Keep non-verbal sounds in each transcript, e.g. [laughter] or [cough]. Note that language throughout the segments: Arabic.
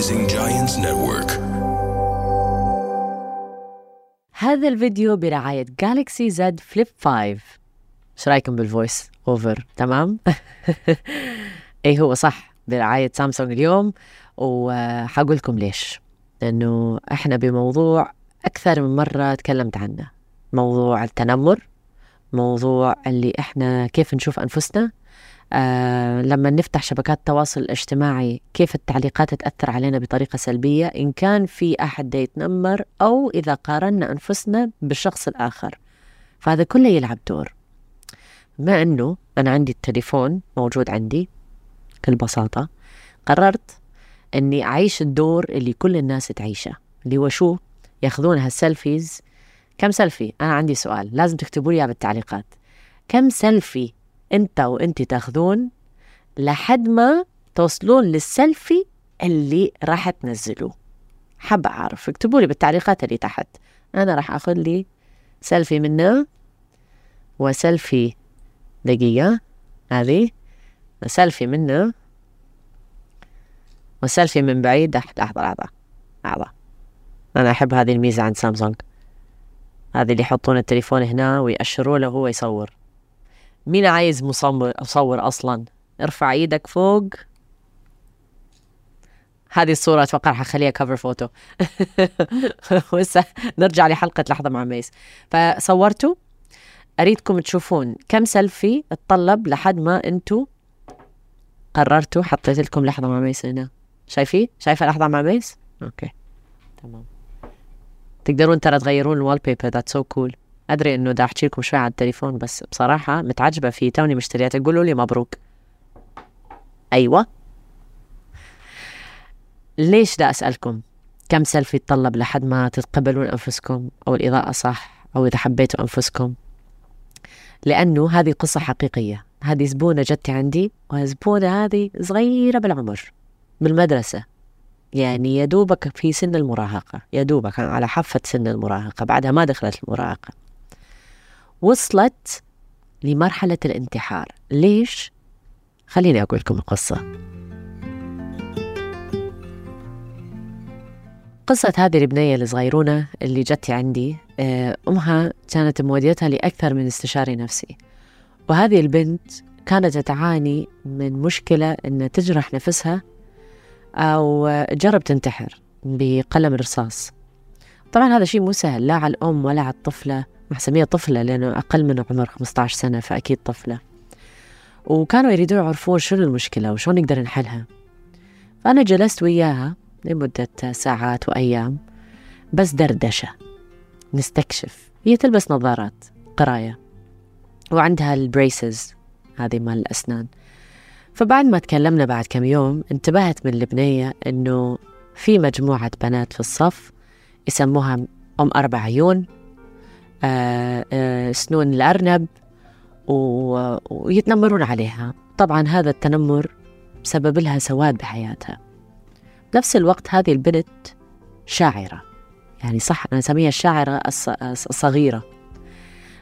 Rising Giants Network. هذا الفيديو برعاية Galaxy Z Flip 5 إيش رأيكم بال voice over تمام؟ [laughs] اي هو صح برعاية سامسونج اليوم؟ وحقول لكم ليش. لأنه إحنا بموضوع أكثر من مرة تكلمت عنه. موضوع التنمر موضوع اللي إحنا كيف نشوف أنفسنا آه لما نفتح شبكات التواصل الاجتماعي كيف التعليقات تأثر علينا بطريقة سلبية؟ إن كان في أحد يتنمر أو إذا قارنا أنفسنا بالشخص الآخر. فهذا كله يلعب دور. بما أنه أنا عندي التليفون موجود عندي بكل بساطة قررت أني أعيش الدور اللي كل الناس تعيشه اللي هو شو؟ ياخذون هال selfies كم سيلفي أنا عندي سؤال لازم تكتبوا لي بالتعليقات. كم سيلفي انت وانت تاخذون لحد ما توصلون للسيلفي اللي راح تنزلوه. حابة أعرف اكتبوا لي بالتعليقات اللي تحت. أنا راح أخذ لي سيلفي منه وسيلفي دقيقة هذه. وسيلفي منه وسيلفي من بعيد. لحظة لحظة لحظة. أنا أحب هذه الميزة عند سامسونج. هذه اللي يحطون التليفون هنا ويأشروا له وهو يصور. مين عايز مصور مصور أصلا؟ ارفع إيدك فوق. هذه الصورة أتوقع حخليها cover photo وهسه نرجع لحلقة لحظة مع ميس. فصورتوا. أريدكم تشوفون كم سيلفي تطلب لحد ما أنتوا قررتوا حطيت لكم لحظة مع ميس هنا. شايفين؟ شايفة لحظة مع ميس؟ okay. تمام. تقدرون ترى تغيرون ال wallpaper that's so cool أدري إنه دا أحكي لكم شوي على التليفون بس بصراحة متعجبة فيه توني مشتريته قولوا لي مبروك. أيوه. ليش دا أسألكم؟ كم سيلفي يتطلب لحد ما تتقبلون أنفسكم؟ أو الإضاءة صح؟ أو إذا حبيتوا أنفسكم؟ لأنه هذه قصة حقيقية. هذه زبونة جت عندي والزبونه هذه صغيرة بالعمر بالمدرسة. يعني يا دوبك في سن المراهقة يا دوبك على حافة سن المراهقة بعدها ما دخلت المراهقة. وصلت لمرحلة الانتحار. ليش؟ خليني أقول لكم القصة. قصة هذه البنية الصغيرونة اللي جت عندي آه، أمها كانت موديتها لأكثر من استشاري نفسي. وهذه البنت كانت تعاني من مشكلة أن تجرح نفسها أو تجرب تنتحر بقلم الرصاص طبعا هذا شيء مو سهل لا على الأم ولا على الطفلة. محسمية طفلة لأنه أقل من عمر 15 سنة فأكيد طفلة. وكانوا يريدون يعرفون شنو المشكلة وشون نقدر نحلها. فأنا جلست وياها لمدة ساعات وأيام بس دردشة. نستكشف. هي تلبس نظارات قراية وعندها البريسز هذه مال الأسنان. فبعد ما تكلمنا بعد كم يوم انتبهت من البنية إنه في مجموعة بنات في الصف يسموها أم أربع عيون. سنون الأرنب ويتنمرون عليها. طبعا هذا التنمر سبب لها سواد بحياتها. بنفس الوقت هذه البنت شاعرة. يعني صح أنا أسميها الشاعرة الصغيرة.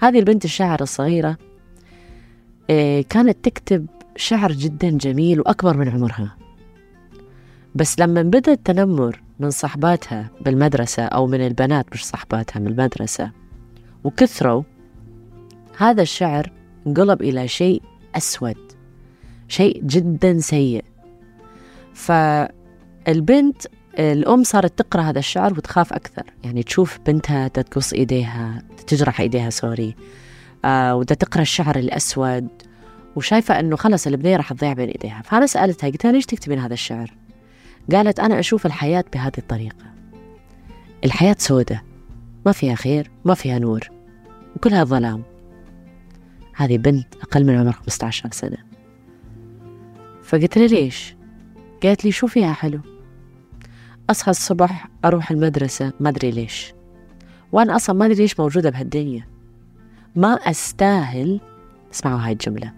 هذه البنت الشاعرة الصغيرة آه، كانت تكتب شعر جدا جميل وأكبر من عمرها. بس لما بدأ التنمر من صحباتها بالمدرسة أو من البنات مش صحباتها من المدرسة وكثروا. هذا الشعر انقلب إلى شيء أسود شيء جدا سيء. فالبنت الأم صارت تقرأ هذا الشعر وتخاف أكثر. يعني تشوف بنتها تقص إيديها تجرح إيديها سوري. آه ودا تقرأ الشعر الأسود وشايفة أنه خلص البنية راح تضيع بين إيديها. فأنا سألتها قلت لها ليش تكتبين هذا الشعر؟ قالت أنا أشوف الحياة بهذه الطريقة. الحياة سودة ما فيها خير ما فيها نور. وكلها ظلام. هذه بنت أقل من عمر 15 سنة. فقلت لها ليش؟ قالت لي شو فيها حلو؟ أصحى الصبح أروح المدرسة ما أدري ليش. وأنا أصلا ما أدري ليش موجودة بهالدنيا. ما أستاهل اسمعوا هاي الجملة.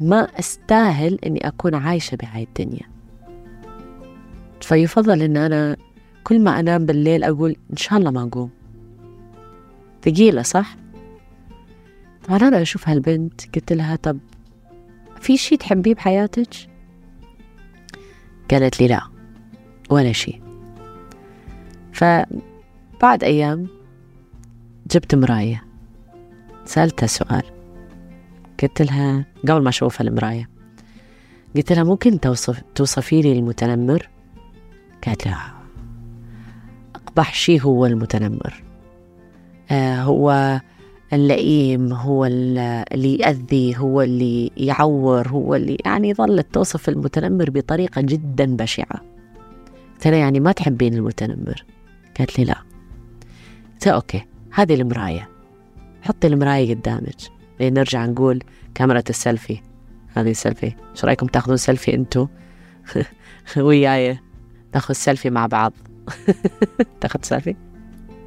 ما أستاهل أني أكون عايشة بهاي الدنيا. فيفضل أن أنا كل ما أنام بالليل أقول إن شاء الله ما أقوم. ثقيلة صح؟ أنا أشوف هالبنت. قلت لها طب في شي تحبيه بحياتك؟ قالت لي لا ولا شيء فبعد أيام جبت مراية. سألتها سؤال. قلت لها قبل ما أشوفها المراية قلت لها ممكن توصف توصفي لي المتنمر؟ قالت لها أقبح شيء هو المتنمر. آه هو اللئيم هو اللي يأذي هو اللي يعور هو اللي يعني ظلت توصف المتنمر بطريقة جدا بشعة. قلت لها يعني ما تحبين المتنمر؟ قالت لي لا. قلت okay هذه المراية. حطي المراية قدامك. لين نرجع نقول كاميرا السيلفي. هذه السيلفي. إيش رأيكم تاخذون سيلفي أنتو؟ [laughs] وياي. ناخذ سيلفي مع بعض. [laughs] تاخذ سيلفي؟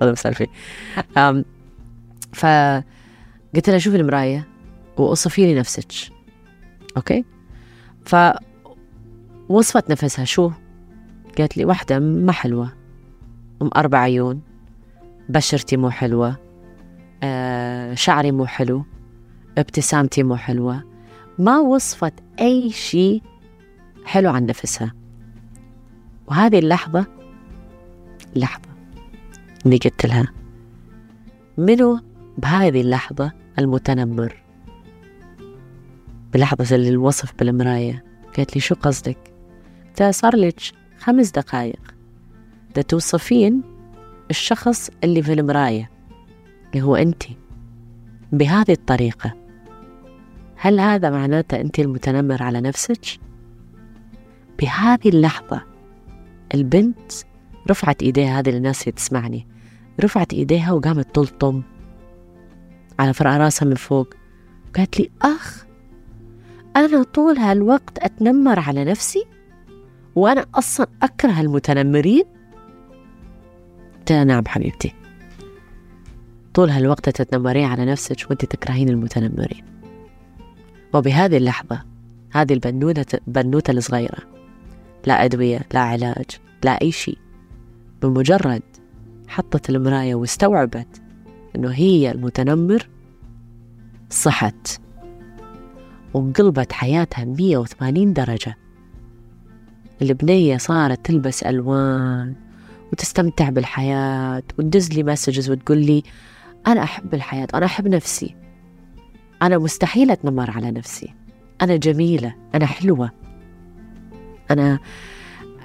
خذوا سيلفي. فقلت لها شوفي المراية ووصفي لي نفسك. okay؟ فوصفت نفسها. شو؟ قالت لي واحدة ما حلوة. أم أربع عيون. بشرتي مو حلوة. آه شعري مو حلو. ابتسامتي مو حلوة. ما وصفت أي شيء حلو عن نفسها. وهذه اللحظة لحظة. اللي قلت لها. منو بهذه اللحظة المتنمر. بلحظة الوصف بالمراية. قالت لي شو قصدك؟ صار لك خمس دقايق. ده توصفين الشخص اللي في المراية اللي هو أنت بهذه الطريقة. هل هذا معناته أنت المتنمر على نفسك؟ بهذه اللحظة البنت رفعت إيديها هذه الناس اللي تسمعني رفعت إيديها وقامت تلطم. على فرع راسها من فوق. قالت لي أخ أنا طول هالوقت أتنمر على نفسي وأنا أصلا أكره المتنمرين. قلت لها نعم حبيبتي. طول هالوقت تتنمرين على نفسك وأنت تكرهين المتنمرين. وبهذه اللحظة هذه البنوتة البنوتة الصغيرة لا أدوية لا علاج لا أي شيء بمجرد حطت المراية واستوعبت أنه هي المتنمر صحت وانقلبت حياتها 180 درجة. البنية صارت تلبس ألوان وتستمتع بالحياة وتدز لي مسجز وتقول لي أنا أحب الحياة أنا أحب نفسي. أنا مستحيل أتنمر على نفسي. أنا جميلة أنا حلوة. أنا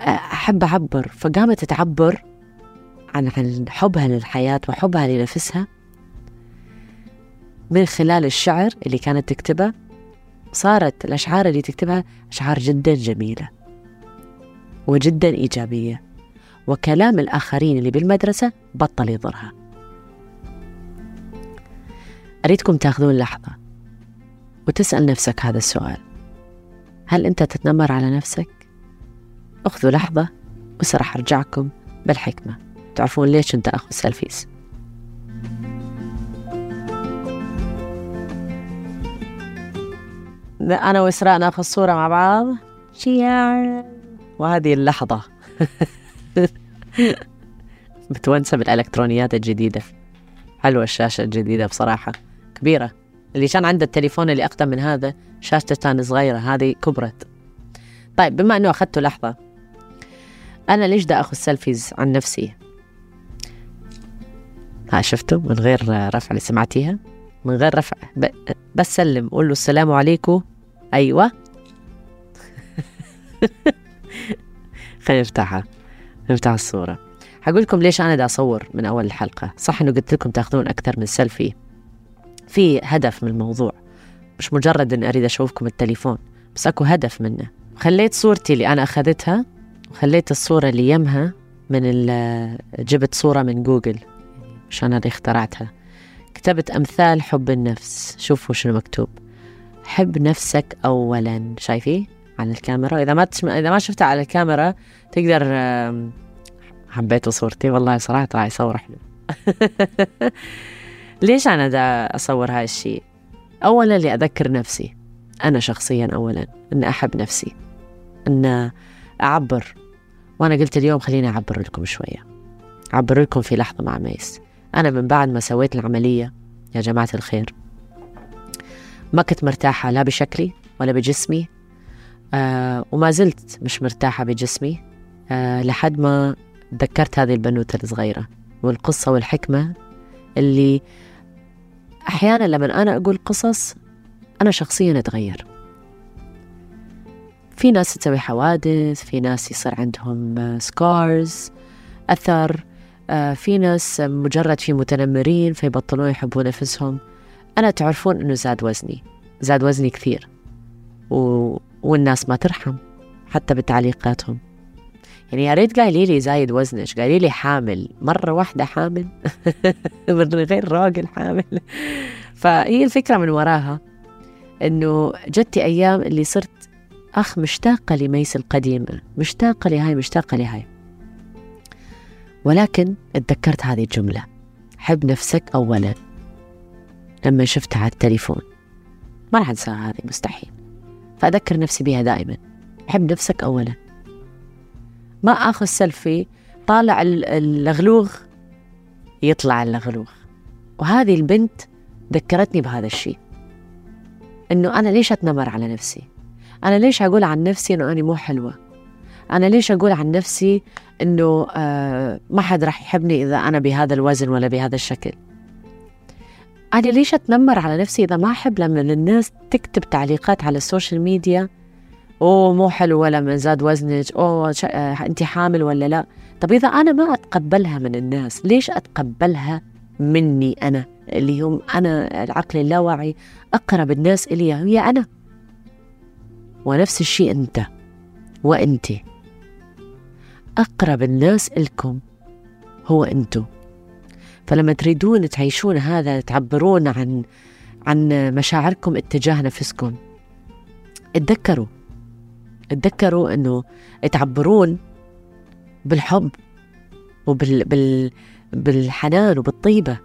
أحب أعبر فقامت تعبر عن حبها للحياة وحبها لنفسها من خلال الشعر اللي كانت تكتبه. صارت الأشعار اللي تكتبها أشعار جدا جميلة وجدا إيجابية وكلام الآخرين اللي بالمدرسة بطل يضرها. أريدكم تاخذون لحظة وتسأل نفسك هذا السؤال. هل أنت تتنمر على نفسك؟ أخذوا لحظة وسرح أرجعكم بالحكمة. تعرفون ليش أنت أخذ سيلفيز أنا وإسراء ناخذ صورة مع بعض. وهذه اللحظة. [laughs] متونسة بالإلكترونيات الجديدة. حلوة الشاشة الجديدة بصراحة. كبيرة. اللي كان عنده التليفون اللي أقدم من هذا شاشته كان صغيرة. هذه كبرت. طيب بما أنه أخذته لحظة أنا ليش دا أخذ سيلفيز عن نفسي؟ ها شفتوا؟ من غير رفع اللي سمعتيها. من غير رفع. بس سلم قول له السلام عليكم أيوة. [laughs] خلينا نفتحها. نفتح الصورة. حقول لكم ليش أنا دا أصور من أول الحلقة. صح إنه قلت لكم تاخذون أكثر من سيلفي. في هدف من الموضوع. مش مجرد إني أريد أشوفكم التليفون. بس أكو هدف منه. خليت صورتي اللي أنا أخذتها وخليت الصورة اللي يمها من جبت صورة من جوجل. أنا اللي اخترعتها. كتبت أمثال حب النفس. شوفوا شنو مكتوب. حب نفسك أولا. شايفيه؟ على الكاميرا. إذا ما تسم... إذا ما شفتها على الكاميرا تقدر حبيتوا صورتي. والله صراحة راح يصور حلو [laughs] ليش أنا دا أصور هاي الشيء؟ أولا لأذكر نفسي. أنا شخصيا أولا. أن أحب نفسي. أن أعبر. وأنا قلت اليوم خليني أعبر لكم شوية. أعبر لكم في لحظة مع ميس. أنا من بعد ما سويت العملية يا جماعة الخير ما كنت مرتاحة لا بشكلي ولا بجسمي آه وما زلت مش مرتاحة بجسمي أه لحد ما تذكرت هذه البنوتة الصغيرة والقصة والحكمة اللي أحيانا لما أنا أقول قصص أنا شخصيا أتغير. في ناس تسوي حوادث في ناس يصير عندهم سكارز أثر آه، في ناس مجرد في متنمرين فيبطلون يحبون نفسهم أنا تعرفون أنه زاد وزني. زاد وزني كثير. و... والناس ما ترحم حتى بتعليقاتهم. يعني يا ريت قايلي لي زايد وزنك قايلي لي حامل. مرة واحدة حامل. [laughs] من غير راجل حامل. [laughs] فهي الفكرة من وراها. إنه جتي أيام اللي صرت أخ مشتاقة لميس القديمة. مشتاقة لهاي مشتاقة لهاي. ولكن اتذكرت هذه الجملة. حب نفسك أولا. لما شفتها على التليفون. ما راح أنساها هذه مستحيل. فأذكر نفسي بها دائما. حب نفسك أولا. ما آخذ سيلفي طالع اللغلوغ يطلع اللغلوغ وهذه البنت ذكرتني بهذا الشيء. إنه أنا ليش أتنمر على نفسي؟ أنا ليش أقول عن نفسي إنه أنا مو حلوة؟ أنا ليش أقول عن نفسي إنه آه ما حد راح يحبني إذا أنا بهذا الوزن ولا بهذا الشكل. أنا ليش أتنمر على نفسي إذا ما أحب لما الناس تكتب تعليقات على ال social media؟ أوه مو حلو ولا من زاد وزنك أوه آه أنت حامل ولا لا؟ طب إذا أنا ما أتقبلها من الناس ليش أتقبلها مني أنا؟ اللي هم أنا العقل اللاواعي أقرب الناس إلي هي أنا. ونفس الشيء أنت وأنت أقرب الناس إلكم هو أنتو. فلما تريدون تعيشون هذا تعبرون عن عن مشاعركم اتجاه نفسكم اتذكروا اتذكروا إنه تعبرون بالحب وبال بال بالحنان وبالطيبة.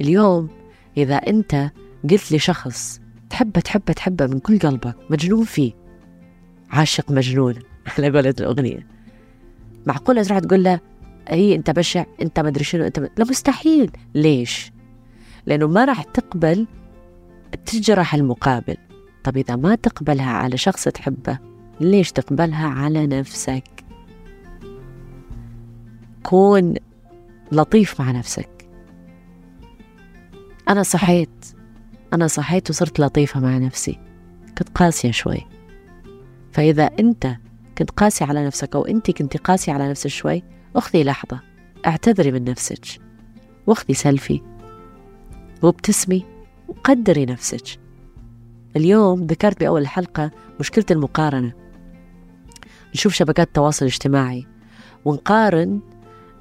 اليوم إذا أنت قلت لشخص تحبه تحبه تحبه من كل قلبك مجنون فيه. عاشق مجنون [laughs] على قولة الأغنية. معقولة تروح تقول له هي أنت بشع أنت ما أدري شنو أنت لا مستحيل. ليش؟ لأنه ما راح تقبل تجرح المقابل. طب إذا ما تقبلها على شخص تحبه ليش تقبلها على نفسك؟ كون لطيف مع نفسك. أنا صحيت. أنا صحيت وصرت لطيفة مع نفسي. كنت قاسية شوي. فإذا أنت كنت قاسي على نفسك أو أنت كنت قاسية على نفسك شوي خذي لحظة اعتذري من نفسك واخذي سيلفي وابتسمي وقدري نفسك. اليوم ذكرت بأول الحلقة مشكلة المقارنة. نشوف شبكات التواصل الاجتماعي ونقارن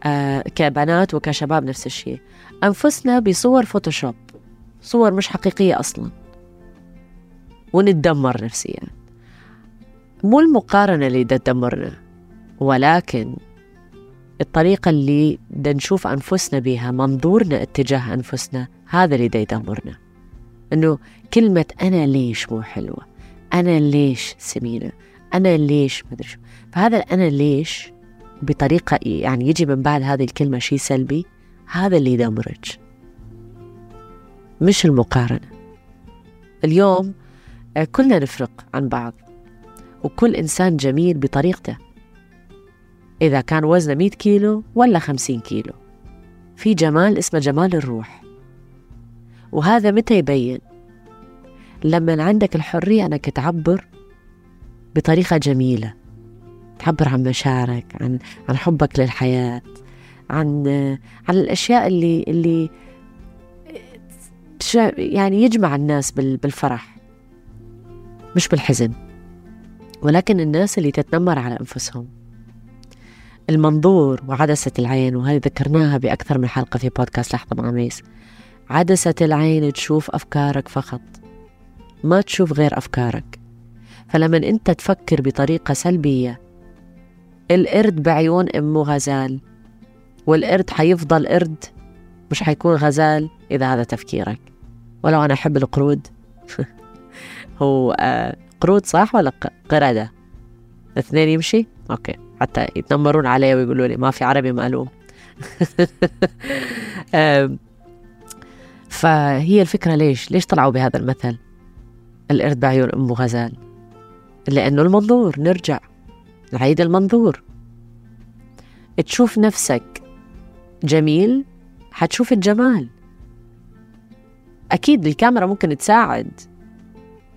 آه كبنات وكشباب نفس الشيء. أنفسنا بصور فوتوشوب صور مش حقيقية أصلا. ونتدمر نفسيا. مو المقارنة اللي تدمرنا ولكن الطريقة اللي دا نشوف أنفسنا بها منظورنا اتجاه أنفسنا هذا اللي دا يدمرنا. إنه كلمة أنا ليش مو حلوة؟ أنا ليش سمينة؟ أنا ليش مدري شو. فهذا أنا ليش بطريقة يعني يجي من بعد هذه الكلمة شيء سلبي هذا اللي يدمرك. مش المقارنة. اليوم آه، كلنا نفرق عن بعض. وكل إنسان جميل بطريقته. إذا كان وزنه 100 كيلو ولا 50 كيلو. في جمال اسمه جمال الروح. وهذا متى يبين؟ لما عندك الحرية أنك تعبر بطريقة جميلة. تعبر عن مشاعرك عن عن حبك للحياة عن عن الأشياء اللي اللي يعني يجمع الناس بالفرح. مش بالحزن. ولكن الناس اللي تتنمر على أنفسهم. المنظور وعدسة العين وهذه ذكرناها بأكثر من حلقة في بودكاست لحظة مع ميس. عدسة العين تشوف أفكارك فقط ما تشوف غير أفكارك. فلما أنت تفكر بطريقة سلبية القرد بعيون أمه غزال والقرد حيفضل قرد مش حيكون غزال إذا هذا تفكيرك. ولو أنا أحب القرود [laughs] هو آه قرود صح ولا قردة الاثنين يمشي؟ أوكي. حتى يتنمرون علي ويقولوا لي ما في عربي مألوم [laughs] فهي الفكرة ليش؟ ليش طلعوا بهذا المثل؟ القرد بعيون أمه غزال. لأنه المنظور نرجع نعيد المنظور. تشوف نفسك جميل حتشوف الجمال. أكيد الكاميرا ممكن تساعد.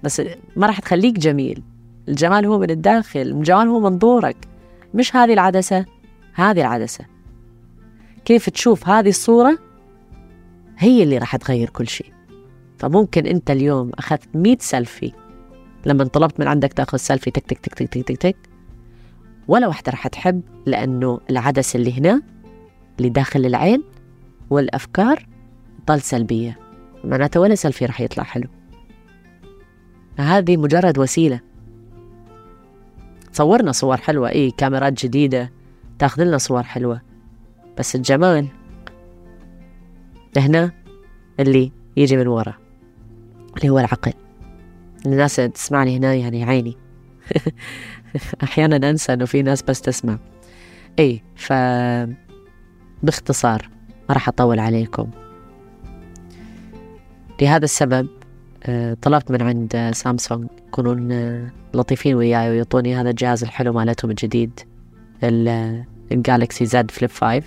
بس ما راح تخليك جميل. الجمال هو من الداخل الجمال هو منظورك مش هذه العدسة هذه العدسة. كيف تشوف هذه الصورة؟ هي اللي راح تغير كل شيء. فممكن أنت اليوم أخذت 100 سيلفي. لما طلبت من عندك تأخذ سيلفي تك تك تك تك تك تك, تك. ولا واحدة راح تحب لأنه العدسة اللي هنا اللي داخل العين والأفكار ضل سلبية. معناته ولا سيلفي راح يطلع حلو. هذه مجرد وسيلة. صورنا صور حلوة. إيه كاميرات جديدة. تاخذ لنا صور حلوة. بس الجمال هنا اللي يجي من ورا اللي هو العقل. الناس تسمعني هنا يعني عيني. [laughs] أحيانا أنسى إنه في ناس بس تسمع. إيه ف باختصار ما راح أطول عليكم. لهذا السبب طلبت من عند سامسونج يكونون آه، لطيفين وياي ويعطوني هذا الجهاز الحلو مالتهم الجديد الجالكسي زد فليب 5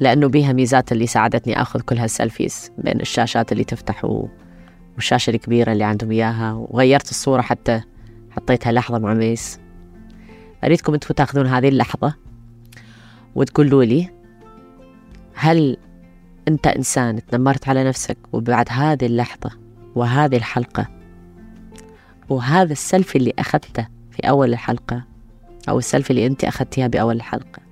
لأنه بيها ميزات اللي ساعدتني أخذ كل هال selfies بين الشاشات اللي تفتح والشاشة الكبيرة اللي عندهم إياها وغيرت الصورة حتى حطيتها لحظة مع ميس. أريدكم أنتم تاخذون هذه اللحظة وتقولوا لي هل أنت إنسان تنمرت على نفسك وبعد هذه اللحظة وهذه الحلقة وهذا السلفي اللي أخذته في أول الحلقة أو السلفي اللي أنت أخذتيها بأول الحلقة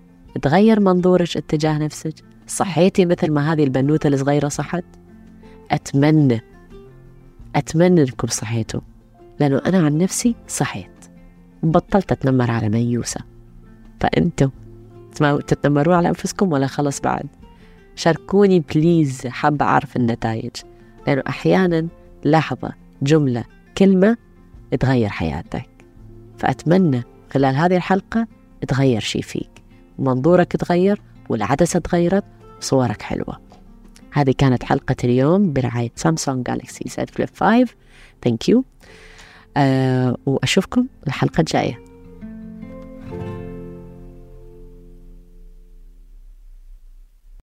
تغير منظورك اتجاه نفسك؟ صحيتي مثل ما هذه البنوتة الصغيرة صحت؟ أتمنى أتمنى أنكم صحيتوا لأنه أنا عن نفسي صحيت. بطلت أتنمر على ميوسة فأنتوا تتنمرون على أنفسكم ولا خلص بعد؟ شاركوني بليز حابة أعرف النتائج. لأنه أحيانا لحظة جملة كلمة تغير حياتك. فأتمنى خلال هذه الحلقة تغير شي فيك. منظورك تغير والعدسة تغيرت صورك حلوة. هذه كانت حلقة اليوم برعاية Samsung Galaxy Z Flip 5 thank you وأشوفكم الحلقة الجاية.